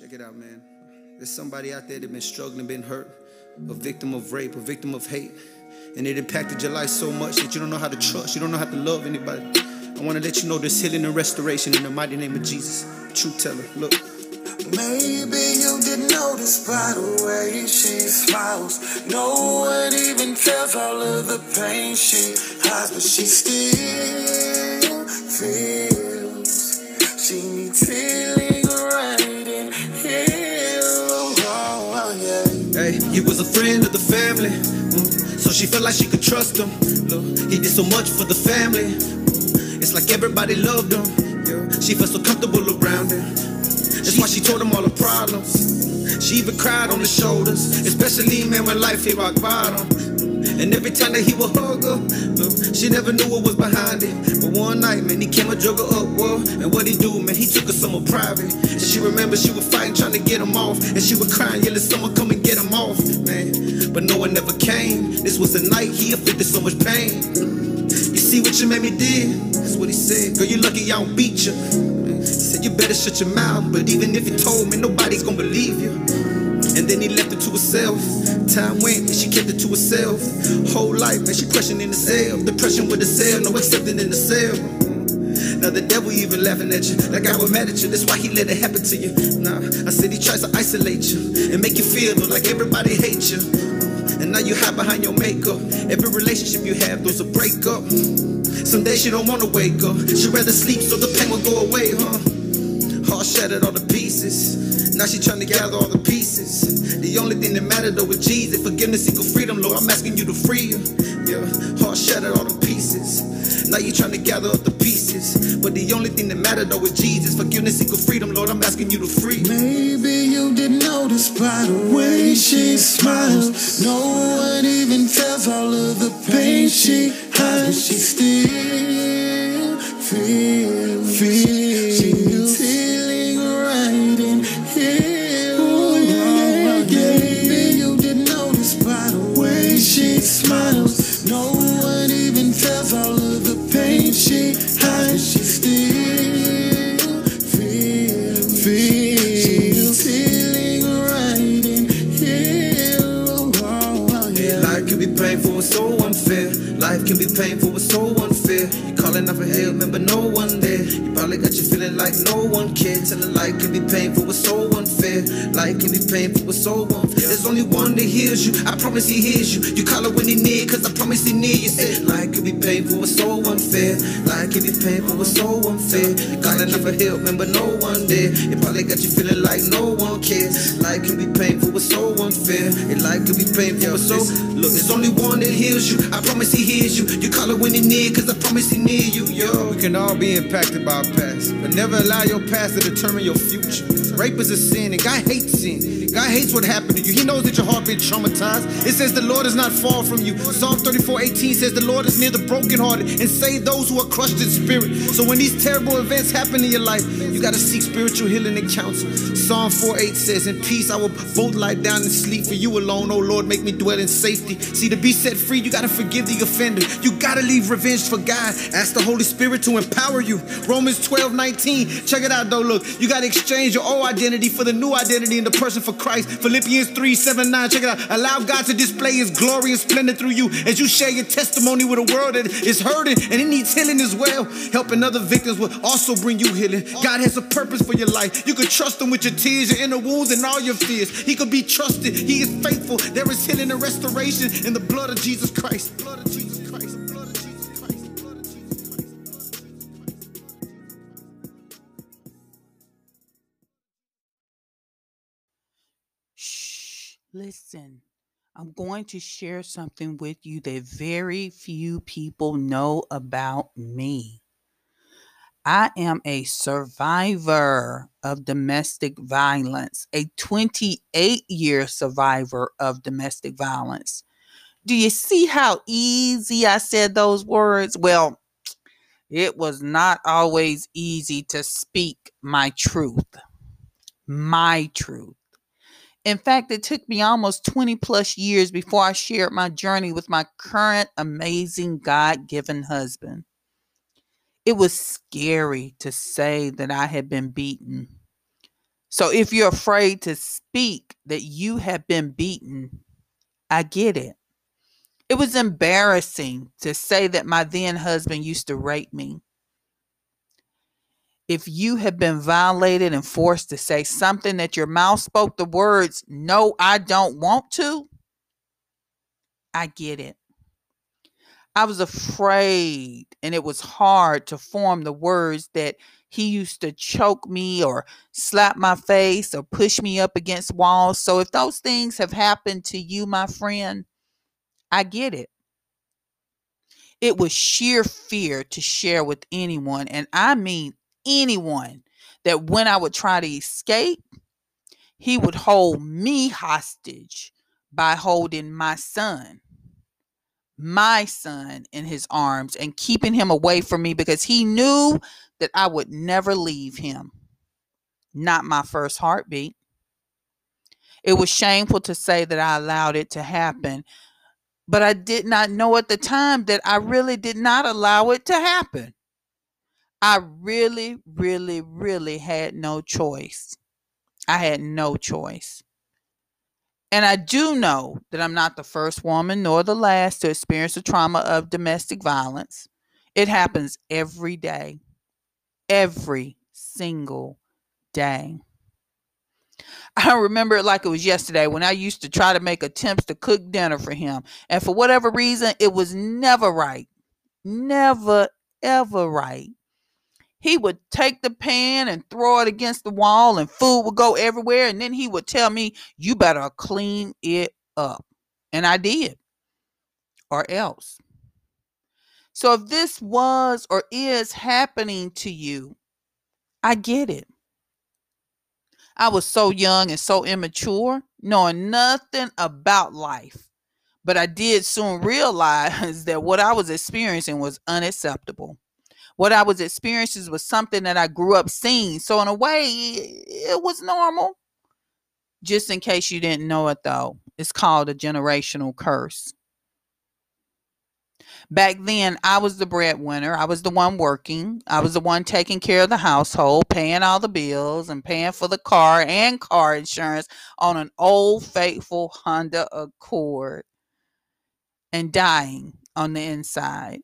Check it out, man. There's somebody out there that been struggling, been hurt, a victim of rape, a victim of hate, and it impacted your life so much that you don't know how to trust, you don't know how to love anybody. I want to let you know there's healing and restoration in the mighty name of Jesus. Truth teller, look. Maybe you didn't notice by the way she smiles. No one even tells all of the pain she hides, but she still feels Hey, he was a friend of the family, mm, so she felt like she could trust him. He did so much for the family. mm, It's like everybody loved him. She felt so comfortable around him. That's why she told him all her problems. She even cried on his shoulders, especially man when life hit rock bottom. And every time that he would hug her, she never knew what was behind it. But one night, man, he came and drug her up, whoa. And what he do, man, he took her somewhere private. And she remember she was fighting, trying to get him off. And she was crying, yelling, someone come and get him off, man. But no one ever came. This was the night he inflicted so much pain. You see what your mammy did? That's what he said. Girl, you lucky I don't beat you. He said you better shut your mouth. But even if you told me, nobody's gonna believe you. And then he left it to herself. Time went and she kept it to herself. Whole life, man, she questioning the cell. Depression with the cell, no accepting in the cell. Now the devil even laughing at you, like I was mad at you. That's why he let it happen to you. Nah, I said he tries to isolate you and make you feel like everybody hates you. And now you hide behind your makeup. Every relationship you have, there's a breakup. Some days she don't wanna wake up. She'd rather sleep so the pain will go away, huh? Heart shattered all the pieces. Now she trying to gather all the pieces. The only thing that mattered though was Jesus. Forgiveness equal freedom, Lord. I'm asking you to free her. Yeah, heart shattered all the pieces. Now you trying to gather up the pieces. But the only thing that mattered though was Jesus. Forgiveness equal freedom, Lord. I'm asking you to free her. Maybe you didn't notice by the way she smiles. No one even tells all of the pain she hides, she still feels. Like no one cares. Telling life can be painful it's so unfair. Life can be painful it's so unfair. There's only one that hears you. I promise he hears you. You call it when he near, cause I promise he near you. Say life can be painful it's so unfair. Life can be painful it's so unfair. You calling out for help, remember no one there. It probably got you feeling like no one cares. Life can be painful it's so unfair. And life can be painful it's so look, there's only one that hears you. I promise he hears you. You call it when he near, cause I promise he near you, yo. We can all be impacted by our past, but never allow your past to determine your future. Rape is a sin, and God hates sin. God hates what happened to you. He knows that your heart been traumatized. It says the Lord is not far from you. Psalm 34, 18 says the Lord is near the brokenhearted and save those who are crushed in spirit. So when these terrible events happen in your life, you gotta seek spiritual healing and counsel. Psalm 4, 8 says, In peace I will both lie down and sleep for you alone, oh Lord, make me dwell in safety. See, to be set free, you gotta forgive the offender. You gotta leave revenge for God. Ask the Holy Spirit to empower you. Romans 12, 19. Check it out though. Look, you gotta exchange your old identity for the new identity in the person for Christ. Philippians 3, 7, 9. Check it out. Allow God to display his glory and splendor through you as you share your testimony with a world that is hurting and it needs healing as well. Helping other victims will also bring you healing. God has a purpose for your life. You can trust him with your tears, your inner wounds, and all your fears. He can be trusted. He is faithful. There is healing and restoration in the blood of Jesus Christ. Blood of Jesus Christ. Listen. I'm going to share something with you that very few people know about me. I am a survivor of domestic violence, a 28 year survivor of domestic violence. Do you see how easy I said those words? Well, it was not always easy to speak my truth. My truth. In fact, it took me almost 20 plus years before I shared my journey with my current amazing God given husband. It was scary to say that I had been beaten. So if you're afraid to speak that you have been beaten, I get it. It was embarrassing to say that my then husband used to rape me. If you have been violated and forced to say something that your mouth spoke the words, no, I don't want to, I get it. I was afraid, and it was hard to form the words that he used to choke me or slap my face or push me up against walls. So if those things have happened to you, my friend, I get it. It was sheer fear to share with anyone, and I mean anyone, that when I would try to escape, he would hold me hostage by holding my son, my son, in his arms and keeping him away from me because he knew that I would never leave him. Not my first heartbeat. It was shameful to say that I allowed it to happen, but I did not know at the time that I really did not allow it to happen. I really, really, really had no choice. I had no choice. And I do know that I'm not the first woman nor the last to experience the trauma of domestic violence. It happens every day, every single day. I remember it like it was yesterday when I used to try to make attempts to cook dinner for him. And for whatever reason, it was never right. Never, ever right. He would take the pan and throw it against the wall, and food would go everywhere. And then he would tell me, You better clean it up. And I did, or else. So if this was or is happening to you, I get it. I was so young and so immature, knowing nothing about life. But I did soon realize that what I was experiencing was unacceptable. What I was experiencing was something that I grew up seeing. So, in a way, it was normal. Just in case you didn't know it, though, it's called a generational curse. Back then, I was the breadwinner. I was the one working. I was the one taking care of the household, paying all the bills, and paying for the car and car insurance on an old, faithful Honda Accord and dying on the inside.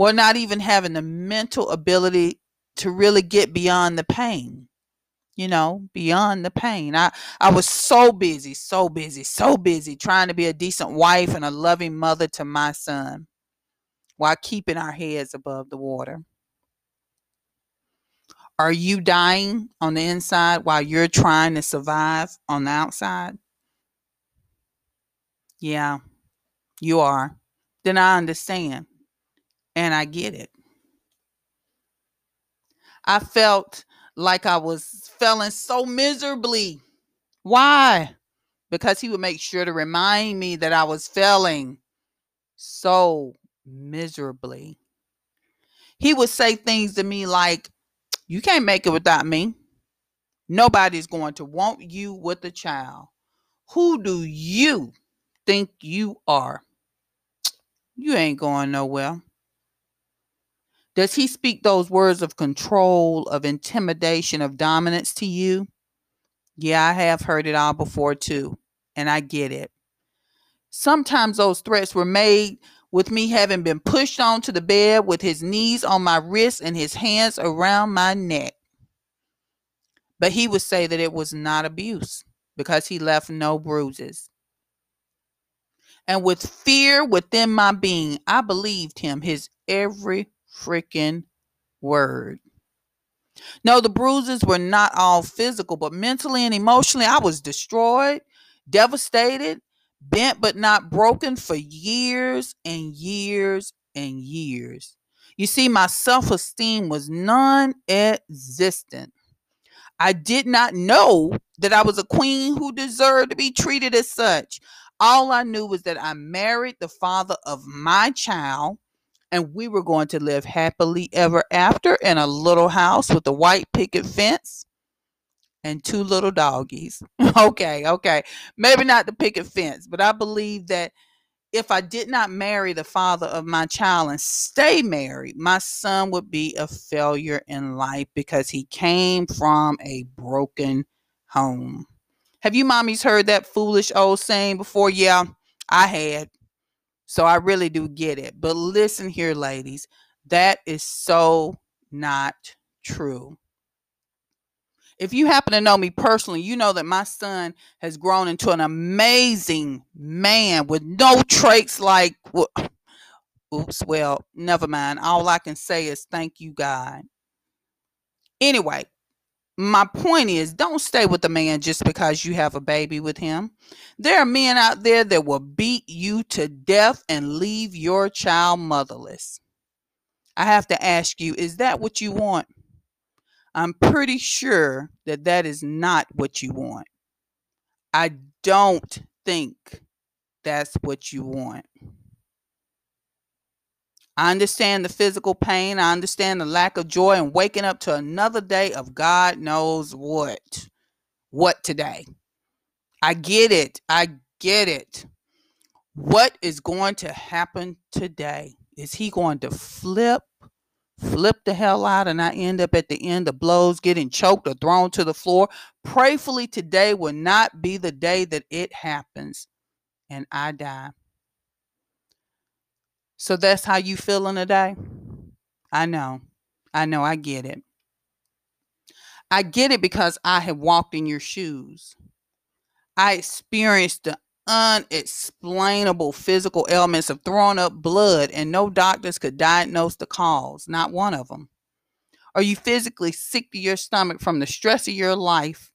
Well, not even having the mental ability to really get beyond the pain you know, beyond the pain. I, I was so busy, so busy, so busy trying to be a decent wife and a loving mother to my son while keeping our heads above the water. Are you dying on the inside while you're trying to survive on the outside? Yeah, you are. Then I understand and I get it. I felt like I was feeling so miserably. Why? Because he would make sure to remind me that I was failing so miserably. He would say things to me like, You can't make it without me. Nobody's going to want you with a child. Who do you think you are? You ain't going nowhere. Does he speak those words of control, of intimidation, of dominance to you? Yeah, I have heard it all before too, and I get it. Sometimes those threats were made with me having been pushed onto the bed with his knees on my wrists and his hands around my neck. But he would say that it was not abuse because he left no bruises. And with fear within my being, I believed him his every freaking word. No, the bruises were not all physical, but mentally and emotionally, I was destroyed, devastated, bent but not broken for years and years and years. You see, my self esteem was non existent. I did not know that I was a queen who deserved to be treated as such. All I knew was that I married the father of my child and we were going to live happily ever after in a little house with a white picket fence and two little doggies. okay, okay. Maybe not the picket fence, but I believe that if I did not marry the father of my child and stay married, my son would be a failure in life because he came from a broken home. Have you mommies heard that foolish old saying before? Yeah, I had. So I really do get it. But listen here, ladies, that is so not true. If you happen to know me personally, you know that my son has grown into an amazing man with no traits like, oops, well, never mind. All I can say is thank you, God. Anyway, my point is don't stay with a man just because you have a baby with him. There are men out there that will beat you to death and leave your child motherless. I have to ask you, is that what you want? I'm pretty sure that that is not what you want. I don't think that's what you want. I understand the physical pain. I understand the lack of joy and waking up to another day of God knows what. What today? I get it. I get it. What is going to happen today? Is he going to flip flip the hell out and I end up at the end of blows, getting choked or thrown to the floor. Prayfully, today will not be the day that it happens and I die. So that's how you feeling today? I know. I know. I get it. I get it because I have walked in your shoes. I experienced the unexplainable physical ailments of throwing up blood, and no doctors could diagnose the cause, not one of them. Are you physically sick to your stomach from the stress of your life?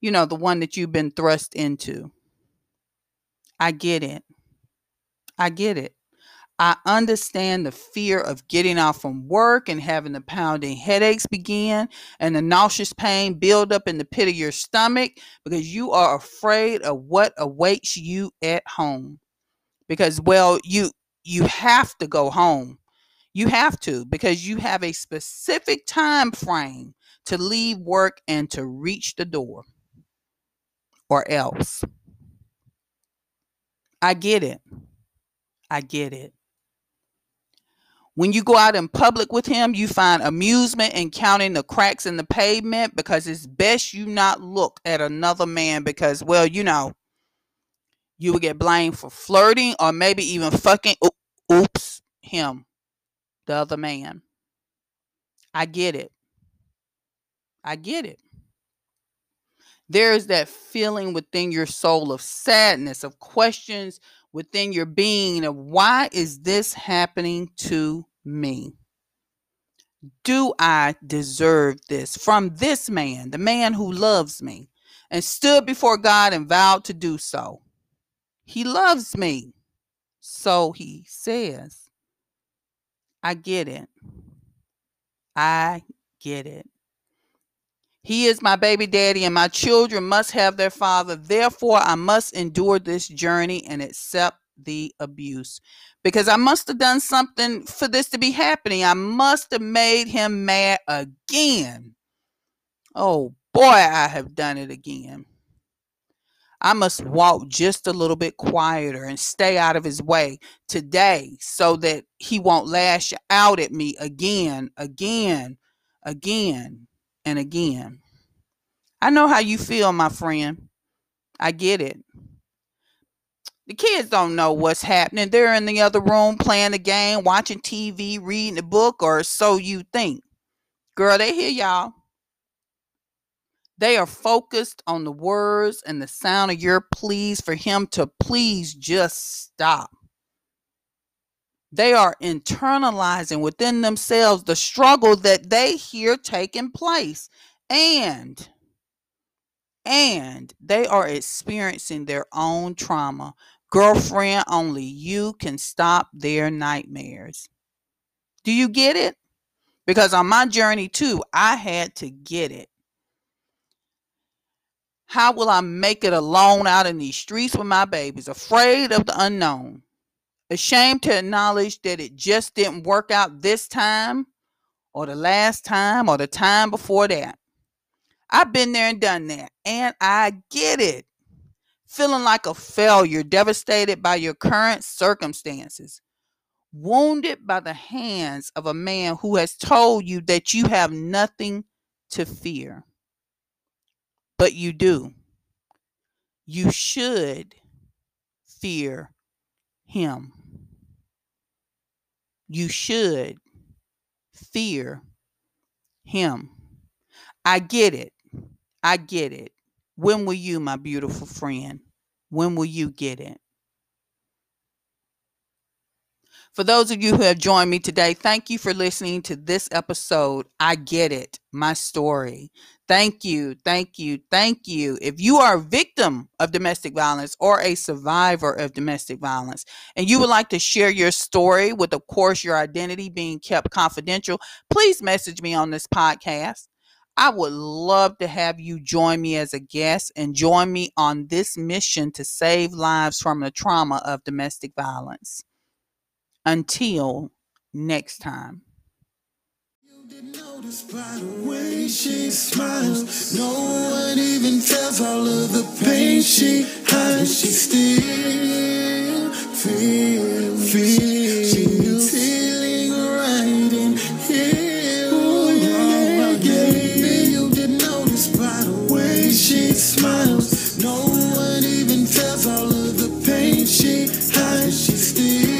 You know, the one that you've been thrust into. I get it. I get it. I understand the fear of getting off from work and having the pounding headaches begin and the nauseous pain build up in the pit of your stomach because you are afraid of what awaits you at home. Because well, you you have to go home. You have to because you have a specific time frame to leave work and to reach the door or else. I get it. I get it. When you go out in public with him, you find amusement in counting the cracks in the pavement because it's best you not look at another man because, well, you know, you will get blamed for flirting or maybe even fucking, oops, him, the other man. I get it. I get it. There is that feeling within your soul of sadness, of questions within your being of why is this happening to me? Do I deserve this from this man, the man who loves me and stood before God and vowed to do so? He loves me. So he says, I get it. I get it. He is my baby daddy, and my children must have their father. Therefore, I must endure this journey and accept the abuse because I must have done something for this to be happening. I must have made him mad again. Oh boy, I have done it again. I must walk just a little bit quieter and stay out of his way today so that he won't lash out at me again, again, again and again. I know how you feel, my friend. I get it. The kids don't know what's happening. They're in the other room playing the game, watching TV, reading a book, or so you think. Girl, they hear y'all. They are focused on the words and the sound of your pleas for him to please just stop. They are internalizing within themselves the struggle that they hear taking place. And and they are experiencing their own trauma. Girlfriend, only you can stop their nightmares. Do you get it? Because on my journey too, I had to get it. How will I make it alone out in these streets with my babies, afraid of the unknown? Ashamed to acknowledge that it just didn't work out this time or the last time or the time before that. I've been there and done that, and I get it. feeling like a failure, devastated by your current circumstances, wounded by the hands of a man who has told you that you have nothing to fear. But you do. You should fear him. You should fear him. I get it. I get it. When will you, my beautiful friend? When will you get it? For those of you who have joined me today, thank you for listening to this episode. I get it, my story. Thank you, thank you, thank you. If you are a victim of domestic violence or a survivor of domestic violence, and you would like to share your story with, of course, your identity being kept confidential, please message me on this podcast. I would love to have you join me as a guest and join me on this mission to save lives from the trauma of domestic violence. Until next time. Notice by the way she smiles, no one even tells all of the pain she hides, she still feels, feels, she's healing right in here. Ooh, yeah, yeah, yeah. You didn't notice by the way she smiles, no one even tells all of the pain she hides, she still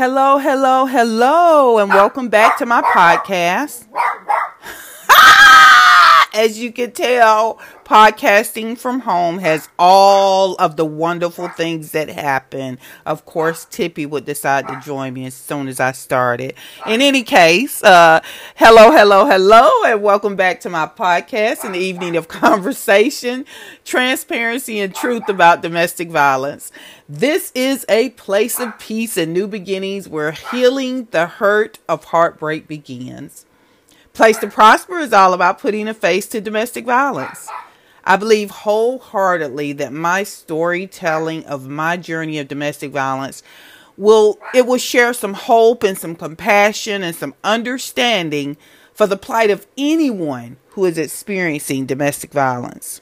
Hello, hello, hello, and welcome back to my podcast. As you can tell, podcasting from home has all of the wonderful things that happen. Of course, Tippy would decide to join me as soon as I started. In any case, uh, hello, hello, hello, and welcome back to my podcast, an evening of conversation, transparency, and truth about domestic violence. This is a place of peace and new beginnings where healing the hurt of heartbreak begins. Place to Prosper is all about putting a face to domestic violence. I believe wholeheartedly that my storytelling of my journey of domestic violence will it will share some hope and some compassion and some understanding for the plight of anyone who is experiencing domestic violence.